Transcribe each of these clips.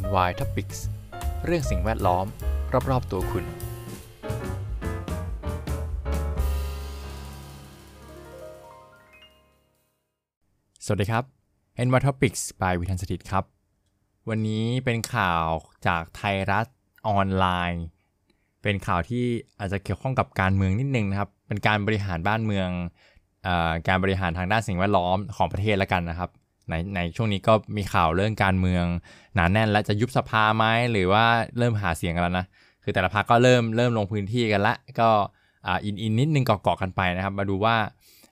NY Topics เรื่องสิ่งแวดล้อม รอบๆตัวคุณ สวัสดีครับ NY Topics by วิทันสถิตครับ วันนี้เป็นข่าวจากไทยรัฐออนไลน์ เป็นข่าวที่อาจจะเกี่ยวข้องกับการเมืองนิดนึงนะครับ เป็นการบริหารบ้านเมืองอการบริหารทางด้านสิ่งแวดล้อมของประเทศละกันนะครับ ในในช่วงนี้ก็มีข่าวเรื่องการเมือง หนาแน่นและจะยุบสภาไหมหรือว่าเริ่มหาเสียงกันแล้วนะคือแต่ละพรรคก็เริ่มเริ่มลงพื้นที่กันละก็อ่าอินอินนิดนึงเกาะๆกันไปนะครับ มาดูว่า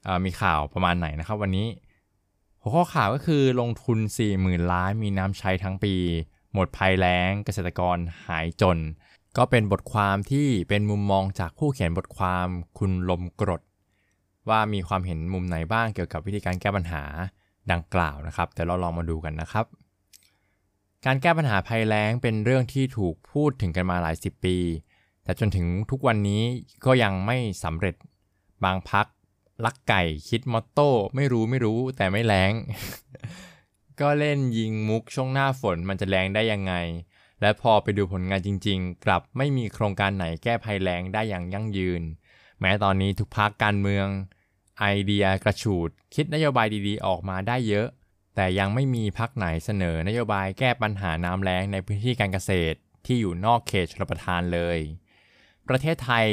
อ่ามีข่าวประมาณไหนนะครับ วันนี้หัวข้อข่าวก็คือลงทุน 40,000 ล้านมีน้ำใช้ทั้งปี หมดภัยแล้ง เกษตรกรหายจน ก็เป็นบทความที่เป็นมุมมองจากผู้เขียนบทความคุณลมกรด ว่ามีความเห็นมุมไหนบ้างเกี่ยวกับวิธีการแก้ปัญหา ดังกล่าวนะครับ แต่เราลองมาดูกันนะครับ การแก้ปัญหาภัยแล้งเป็นเรื่องที่ถูกพูดถึงกันมาหลายสิบปี แต่จนถึงทุกวันนี้ก็ยังไม่สำเร็จบางพักลักไก่คิดมอตโต้ไม่รู้ไม่รู้แต่ไม่แรงก็เล่นยิงมุกช่วงหน้าฝนมันจะแรงได้ยังไง และพอไปดูผลงานจริง ๆ กลับไม่มีโครงการไหนแก้ภัยแล้งได้อย่างยั่งยืน แม้ตอนนี้ทุกพักการเมือง ไอเดียกระฉูด คิดนโยบายดีๆ ออกมาได้เยอะ แต่ยังไม่มีพักไหนเสนอนโยบายแก้ปัญหาน้ำแล้งในพื้นที่การเกษตร ที่อยู่นอกเขตชลประทานเลย ประเทศไทย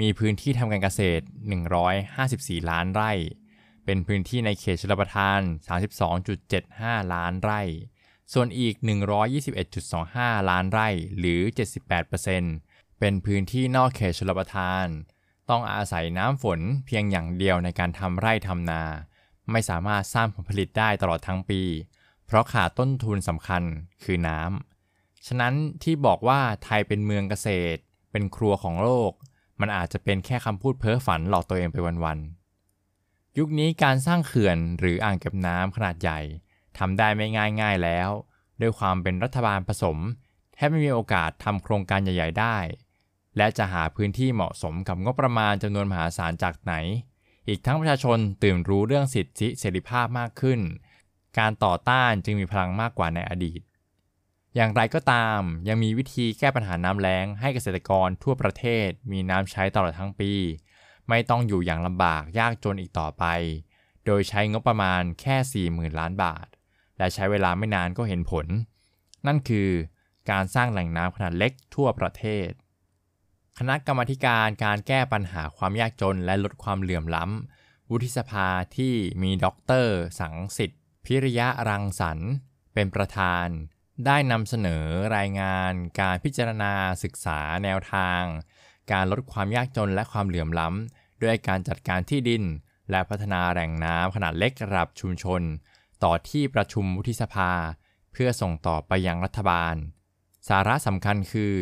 มีพื้นที่ทำการเกษตร 154 ล้านไร่ เป็นพื้นที่ในเขตชลประทาน 32.75 ล้านไร่ ส่วนอีก 121.25 ล้านไร่หรือ 78%เป็นพื้นที่นอกเขตชลประทาน ต้องอาศัยน้ำฝนเพียงอย่างเดียวในการทำไร่ทำนา ไม่สามารถสร้างผลผลิตได้ตลอดทั้งปี เพราะขาดต้นทุนสำคัญคือน้ำ ฉะนั้นที่บอกว่าไทยเป็นเมืองเกษตร เป็นครัวของโลก มันอาจจะเป็นแค่คำพูดเพ้อฝันหลอกตัวเองไปวันๆ ยุคนี้การสร้างเขื่อนหรืออ่างเก็บน้ำขนาดใหญ่ทำได้ไม่ง่ายๆแล้ว ด้วยความเป็นรัฐบาลผสมแทบไม่มีโอกาสทำโครงการใหญ่ ๆ ได้ และจะหาพื้นที่เหมาะสมกับงบประมาณจำนวนมหาศาลจากไหน อีกทั้งประชาชนตื่นรู้เรื่องสิทธิเสรีภาพมากขึ้น การต่อต้านจึงมีพลังมากกว่าในอดีต อย่างไรก็ตามยังมีวิธีแก้ปัญหาน้ำแล้งให้เกษตรกรทั่วประเทศมีน้ำใช้ตลอดทั้งปี ไม่ต้องอยู่อย่างลำบากยากจนอีกต่อไป โดยใช้งบประมาณแค่ 40,000 ล้านบาท และใช้เวลาไม่นานก็เห็นผล นั่นคือการสร้างแหล่งน้ำขนาดเล็กทั่วประเทศ คณะกรรมการการแก้ปัญหาความยากจนและลดความเหลื่อมล้ำ วุฒิสภาที่มีด็อกเตอร์ สังสิทธิ์ พิริยะรังสรรค์เป็นประธาน ได้นำเสนอรายงานการพิจารณาศึกษาแนวทาง การลดความยากจนและความเหลื่อมล้ำ ด้วยการจัดการที่ดิน และพัฒนาแหล่งน้ำขนาดเล็กระดับชุมชน ต่อที่ประชุมวุฒิสภา เพื่อส่งต่อไปยังรัฐบาล สาระสำคัญคือ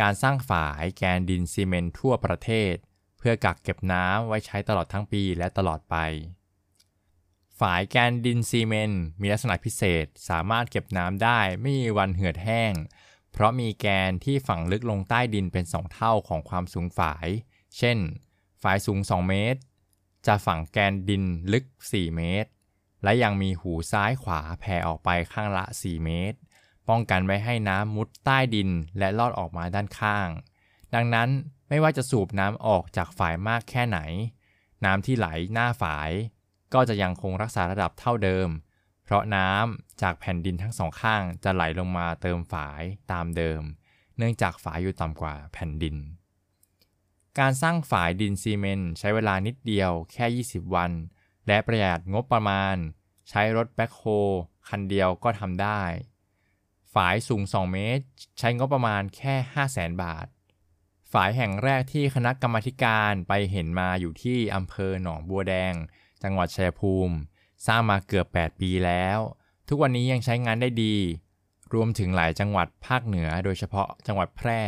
การสร้างฝายแกนดินซีเมนต์ทั่วประเทศ เพื่อกักเก็บน้ำไว้ใช้ตลอดทั้งปีและตลอดไป ฝายแกนดินซีเมนต์มีลักษณะพิเศษสามารถเก็บน้ำได้ไม่มีวันเหือดแห้ง เพราะมีแกนที่ฝังลึกลงใต้ดินเป็นสองเท่าของความสูงฝาย เช่น ฝายสูง 2 เมตร จะฝังแกนดินลึก 4 เมตร และยังมีหูซ้ายขวาแผ่ออกไปข้างละ 4 เมตร ป้องกันไม่ให้น้ำมุดใต้ดินและลอดออกมาด้านข้าง ดังนั้นไม่ว่าจะสูบน้ำออกจากฝายมากแค่ไหน น้ำที่ไหลหน้าฝาย ก็จะยังคงรักษาระดับเท่าเดิม เพราะน้ำจากแผ่นดินทั้งสองข้างจะไหลลงมาเติมฝายตามเดิม เนื่องจากฝายอยู่ต่ำกว่าแผ่นดิน การสร้างฝายดินซีเมนต์ใช้เวลานิดเดียวแค่ 20 วัน และประหยัดงบประมาณ ใช้รถแบ็คโฮคันเดียวก็ทำได้ ฝายสูง 2 เมตร ใช้งบประมาณแค่ 500,000 บาท ฝายแห่งแรกที่คณะกรรมการไปเห็นมาอยู่ที่อำเภอหนองบัวแดง จังหวัดชัยภูมิ สร้างมาเกือบ 8 ปีแล้ว ทุกวันนี้ยังใช้งานได้ดี รวมถึงหลายจังหวัดภาคเหนือโดยเฉพาะจังหวัดแพร่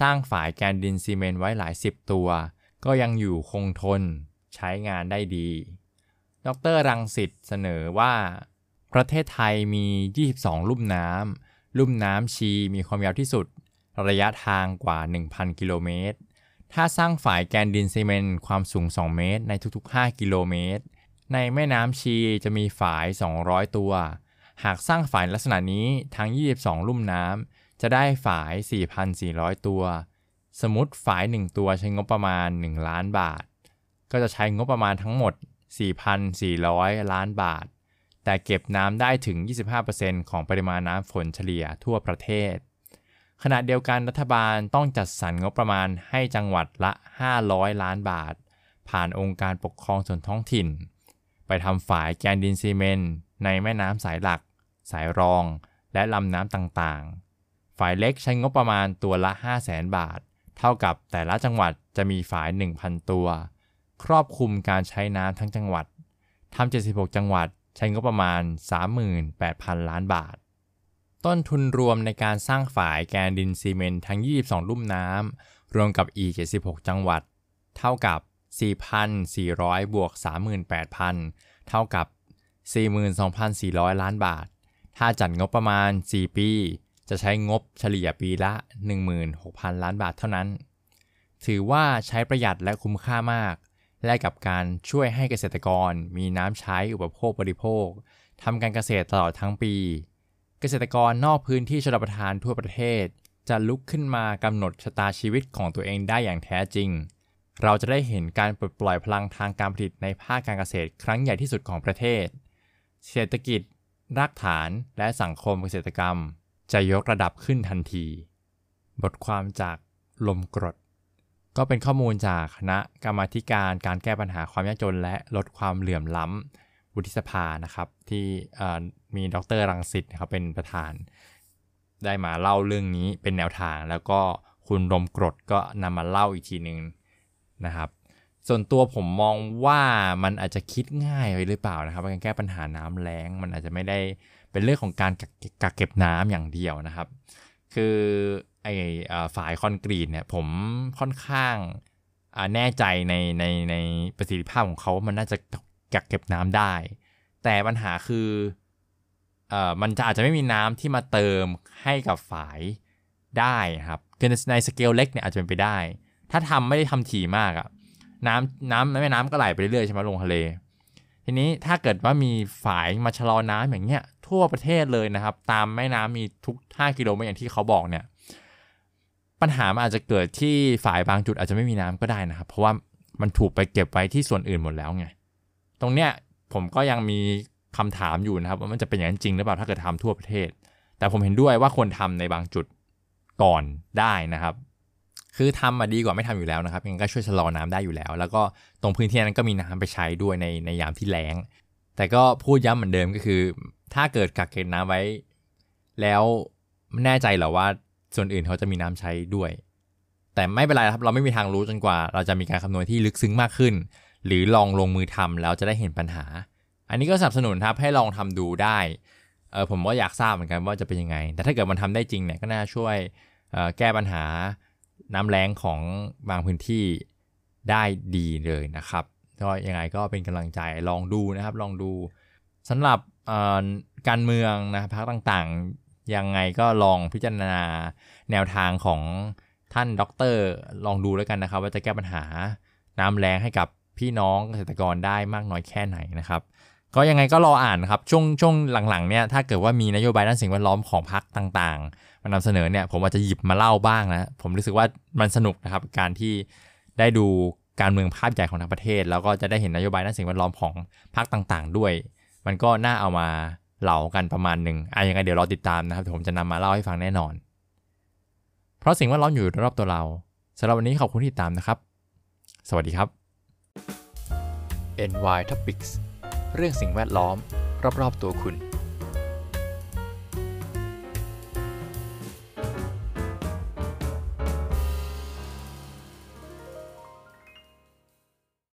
สร้างฝายแกนดินซีเมนต์ไว้หลายสิบตัว ก็ยังอยู่คงทน ใช้งานได้ดี ดรรังสิตเสนอว่า ประเทศไทยมี 22 ลุ่มน้ำ ลุ่มน้ำชีมีความยาวที่สุด ระยะทางกว่า 1,000 กิโลเมตร ถ้าสร้างฝายแกนดินซีเมนต์ความสูง 2 เมตร ในทุก ๆ 5 กิโลเมตร ในแม่น้ำชีจะมีฝาย 200 ตัว หากสร้างฝายลักษณะนี้ทั้ง 22 ลุ่มน้ำ จะได้ฝาย 4,400 ตัว สมมติฝาย 1 ตัวใช้งบประมาณ 1 ล้านบาท ก็จะใช้งบประมาณทั้งหมด 4,400 ล้านบาท แต่เก็บน้ำได้ถึง 25%ของปริมาณน้ำฝนเฉลี่ยทั่วประเทศ ขณะเดียวกันรัฐบาลต้องจัดสรรงบประมาณให้จังหวัดละ 500 ล้านบาท ผ่านองค์การปกครองส่วนท้องถิ่น ไปทำฝายแกนดินซีเมนต์ในแม่น้ำสายหลัก สายรอง และลำน้ำต่างๆ ฝ่ายเล็กใช้งบประมาณตัวละ 5 0 0แสนบาท เท่ากับแต่ละจังหวัดจะมีฝาย 1,000 ตัว ครอบคลุมการใช้น้ำทั้งจังหวัดทำ76 จังหวัด ใช้งบประมาณ 38,000 ล้านบาท ต้นทุนรวมในการสร้างฝายแกนดินซีเมนต์ทั้ง 22 ลุ่มน้ำรวมกับอีก76จังหวัด เท่ากับ 4,400 บวก 38,000 เท่ากับ 42,400 ล้านบาท ถ้าจัดงบประมาณ 4 ปี จะใช้งบเฉลี่ยปีละ 16,000 ล้านบาทเท่านั้น ถือว่าใช้ประหยัดและคุ้มค่ามาก และกับการช่วยให้เกษตรกรมีน้ำใช้อุปโภคบริโภคทำการเกษตรตลอดทั้งปี เกษตรกรนอกพื้นที่ชลประทานทั่วประเทศ จะลุกขึ้นมากำหนดชะตาชีวิตของตัวเองได้อย่างแท้จริง เราจะได้เห็นการปลดปล่อยพลังทางการผลิตในภาคการเกษตรครั้งใหญ่ที่สุดของประเทศ เศรษฐกิจ รากฐานและสังคมเกษตรกรรม จะยกระดับขึ้นทันที บทความจากลมกรด ก็เป็นข้อมูลจากคณะกรรมาการการแก้ปัญหาความยากจน และลดความเหลื่อมล้ำวุฒิสภานะครับ ที่มีดรรังสิตนะครับเป็นประธาน ได้มาเล่าเรื่องนี้เป็นแนวทาง แล้วก็คุณลมกรดก็นำมาเล่าอีกทีหนึ่งนะครับ ส่วนตัวผมมองว่ามันอาจจะคิดง่ายไปหรือเปล่านะครับการแก้ปัญหาน้ำแล้ง มันอาจจะไม่ได้เป็นเรื่องของการกักเก็บน้ำอย่างเดียวนะครับ คือไอ้ฝายคอนกรีตเนี่ยผมค่อนข้างแน่ใจในในในประสิทธิภาพของเขาว่ามันน่าจะกักเก็บน้ำได้ แต่ปัญหาคือเอ่อมันจะอาจจะไม่มีน้ำที่มาเติมให้กับฝายได้ครับคือในสเกลเล็กเนี่ยอาจจะเป็นไปได้ ถ้าทำไม่ได้ทำถี่มากอะน้ำน้ำแม่น้ำก็ไหลไปเรื่อยๆใช่ไหมลงทะเล ทีนี้ถ้าเกิดว่ามีฝายมาชะลอน้ำอย่างเงี้ยทั่วประเทศเลยนะครับ ตามแม่น้ำมีทุก 5 กิโลเมตรอย่างที่เขาบอกเนี่ย ปัญหามันอาจจะเกิดที่ฝ่ายบางจุดอาจจะไม่มีน้ำก็ได้นะครับ เพราะว่ามันถูกไปเก็บไว้ที่ส่วนอื่นหมดแล้วไง ตรงเนี้ยผมก็ยังมีคำถามอยู่นะครับ ว่ามันจะเป็นอย่างนั้นจริงหรือเปล่าถ้าเกิดทำทั่วประเทศ แต่ผมเห็นด้วยว่าควรทำในบางจุดก่อนได้นะครับ คือทำมาดีกว่าไม่ทำอยู่แล้วนะครับยังก็ช่วยชะลอน้ำได้อยู่แล้ว แล้วก็ตรงพื้นที่นั้นก็มีน้ำไปใช้ด้วยในในยามที่แล้ง แต่ก็พูดย้ำเหมือนเดิมก็คือ ถ้าเกิดกักเก็บน้ำไว้ แล้วแน่ใจเหรอว่าส่วนอื่นเขาจะมีน้ำใช้ด้วย แต่ไม่เป็นไรครับเราไม่มีทางรู้จนกว่า เราจะมีการคำนวณที่ลึกซึ้งมากขึ้น หรือลองลงมือทำแล้วจะได้เห็นปัญหา อันนี้ก็สนับสนุนครับให้ลองทำดูได้เออผมก็อยากทราบเหมือนกันว่าจะเป็นยังไง แต่ถ้าเกิดมันทำได้จริงเนี่ยก็น่าช่วยแก้ปัญหาน้ำแรงของบางพื้นที่ได้ดีเลยนะครับก็ยังไงก็เป็นกำลังใจลองดูนะครับ ลองดูสำหรับ การเมืองนะพรรคต่างๆ ยังไงก็ลองพิจารณาแนวทางของท่านด็อกเตอร์ลองดูแล้วกันนะครับ ว่าจะแก้ปัญหาน้ำแล้งให้กับพี่น้องเกษตรกรได้มากน้อยแค่ไหนนะครับ ก็ยังไงก็รออ่านครับช่วงช่วงหลังๆเนี่ยถ้าเกิดว่ามีนโยบายด้านสิ่งแวดล้อมของพรรคต่างๆ มานำเสนอเนี่ยผมอาจจะหยิบมาเล่าบ้างนะผมรู้สึกว่ามันสนุกนะครับการที่ได้ดูการเมืองภาพใหญ่ของทั้งประเทศ แล้วก็จะได้เห็นนโยบายด้านสิ่งแวดล้อมของพรรคต่างๆ ด้วย มันก็น่าเอามาเหล่ากันประมาณหนึ่งอะยังไงเดี๋ยวรอติดตามนะครับผมจะนำมาเล่าให้ฟังแน่นอน เพราะสิ่งว่าเราอยู่รอบตัวเราสำหรับวันนี้ขอบคุณที่ติดตามนะครับ สวัสดีครับ NY Topics เรื่องสิ่งแวดล้อม รอบๆตัวคุณ